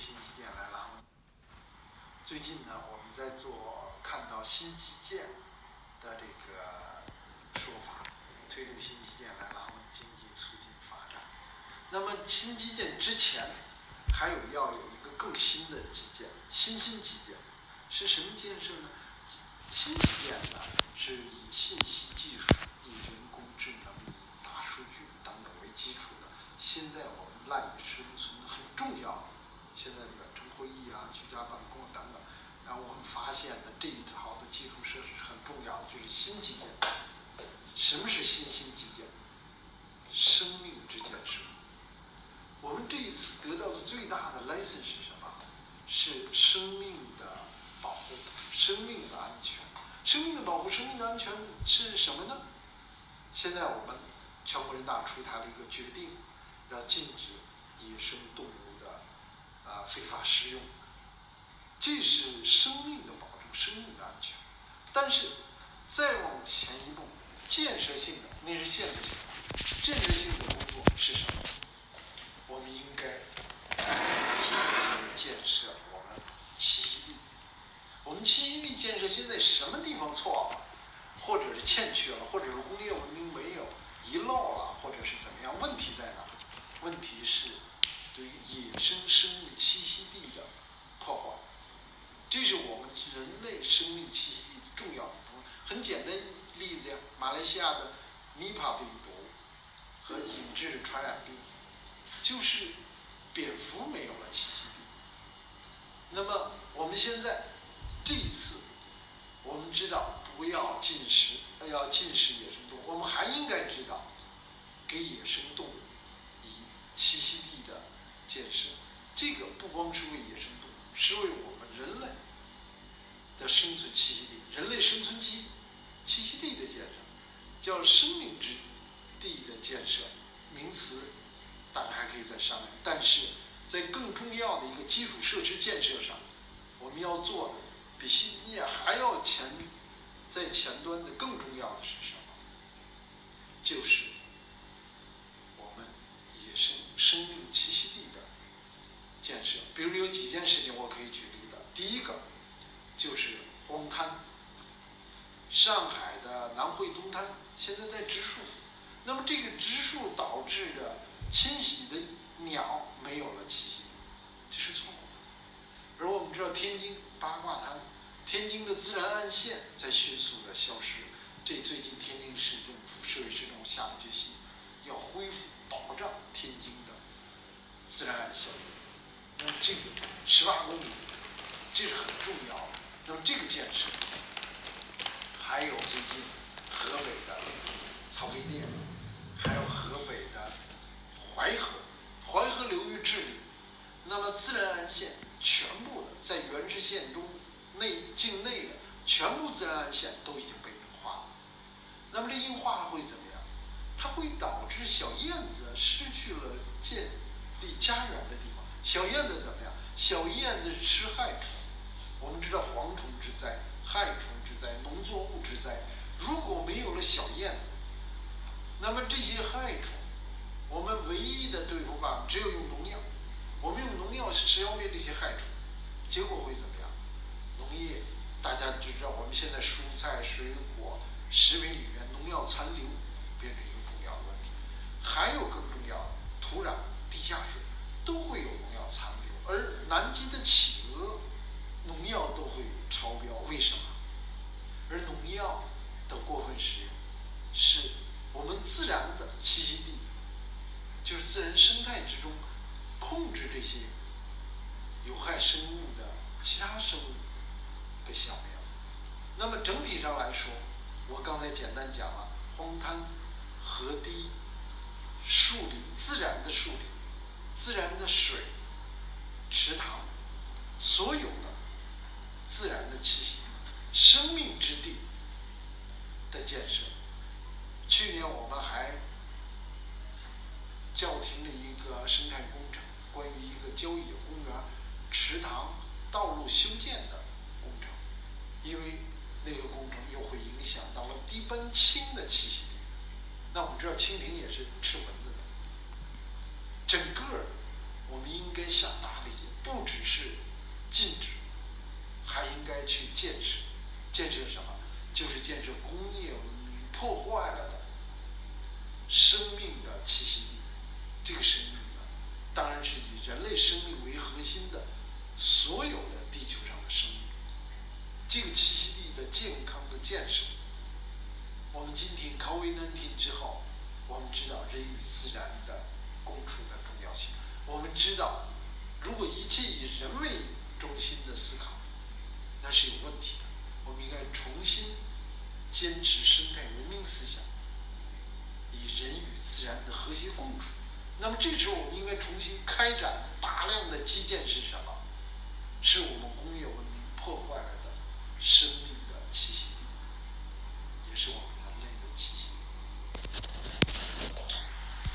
新基建来拉。最近呢，我们在做看到新基建的这个说法，推动新基建来拉稳经济，促进发展。那么新基建之前，还有要有一个更新的基建，新兴基建是什么建设呢？新基建呢，是以信息技术、以人工智能、大数据等等为基础的。现在我们赖以生存很重要。现在远程会议啊、居家办公等等，然后我们发现的这一套的基础设施很重要，就是新基建。什么是新兴基建？生命之建设。我们这一次得到的最大的 lesson 是什么？是生命的保护，生命的安全。生命的保护，生命的安全是什么呢？现在我们全国人大出台了一个决定，要禁止野生动物的。啊，非法食用，这是生命的保证，生命的安全。但是再往前一步，建设性的那是限制性的，建设性的工作是什么？我们应该积极的建设我们栖息地。我们栖息地建设现在什么地方错了，或者是欠缺了，或者是工业文明没有遗漏了，或者是怎么样？问题在哪？问题是。对于野生生物栖息地，这是我们人类生命栖息地重要的部分。很简单例子呀，马来西亚的尼帕病毒和引致传染病，就是蝙蝠没有了栖息地。那么我们现在这一次，我们知道不要进食，要进食野生动物，我们还应该知道给野生动物以栖息地的。建设，这个不光是为野生动物，是为我们人类的生存栖息地、人类生存基栖息地的建设，叫生命之地的建设。名词大家还可以再商量，但是在更重要的一个基础设施建设上，我们要做的比新基建还要前在前端的更重要的是什么？就是我们野生生命栖息地的。建设，比如有几件事情我可以举例。第一个就是荒滩，上海的南汇东滩现在在植树，那么这个植树导致的迁徙的鸟没有了栖息，这是错误的。而我们知道天津八卦滩，天津的自然岸线在迅速的消失，这最近天津市政府、市委市政府下了决心，要恢复保障天津的自然岸线。那这个十八公里，这是很重要的。那么这个建设，还有最近河北的曹妃甸，还有河北的淮河，淮河流域治理，那么自然岸线全部的在原治县中内境内的全部自然岸线都已经被硬化了。那么这硬化了会怎么样？它会导致小燕子失去了建立家园的地方。小燕子怎么样？小燕子吃害虫。我们知道蝗虫之灾、害虫之灾、农作物之灾，如果没有了小燕子，那么这些害虫，我们唯一的对付办法只有用农药。我们用农药消灭这些害虫，结果会怎么样？农业大家知道，我们现在蔬菜、水果、食品里面农药残留变成一个重要的问题。还有更重要的，土壤、地下水。都会有农药残留，而南极的企鹅农药都会超标，为什么？而农药的过分使用，是我们自然的栖息地，就是自然生态之中控制这些有害生物的其他生物被消灭了。那么整体上来说，我刚才简单讲了，荒滩、河堤、树林，自然的树林。自然的水、池塘，所有的自然的气息、生命之地的建设。去年我们还叫停了一个生态工程，关于一个郊野公园池塘道路修建的工程，因为那个工程又会影响到了低斑青的栖息地。那我们知道蜻蜓也是吃蚊子的。整个我们应该下大力气，不只是，建设。建设什么？就是建设工业文明破坏了的生命的栖息地。这个生命呢，当然是以人类生命为核心的所有的地球上的生命。这个栖息地的健康的建设，我们今天 COVID-19 之后，我们知道人与自然的共处的重要性。我们知道，如果一切以人为中心的思考，那是有问题的。我们应该重新坚持生态文明思想，以人与自然的和谐共处。那么这时候，我们应该重新开展大量的基建是什么？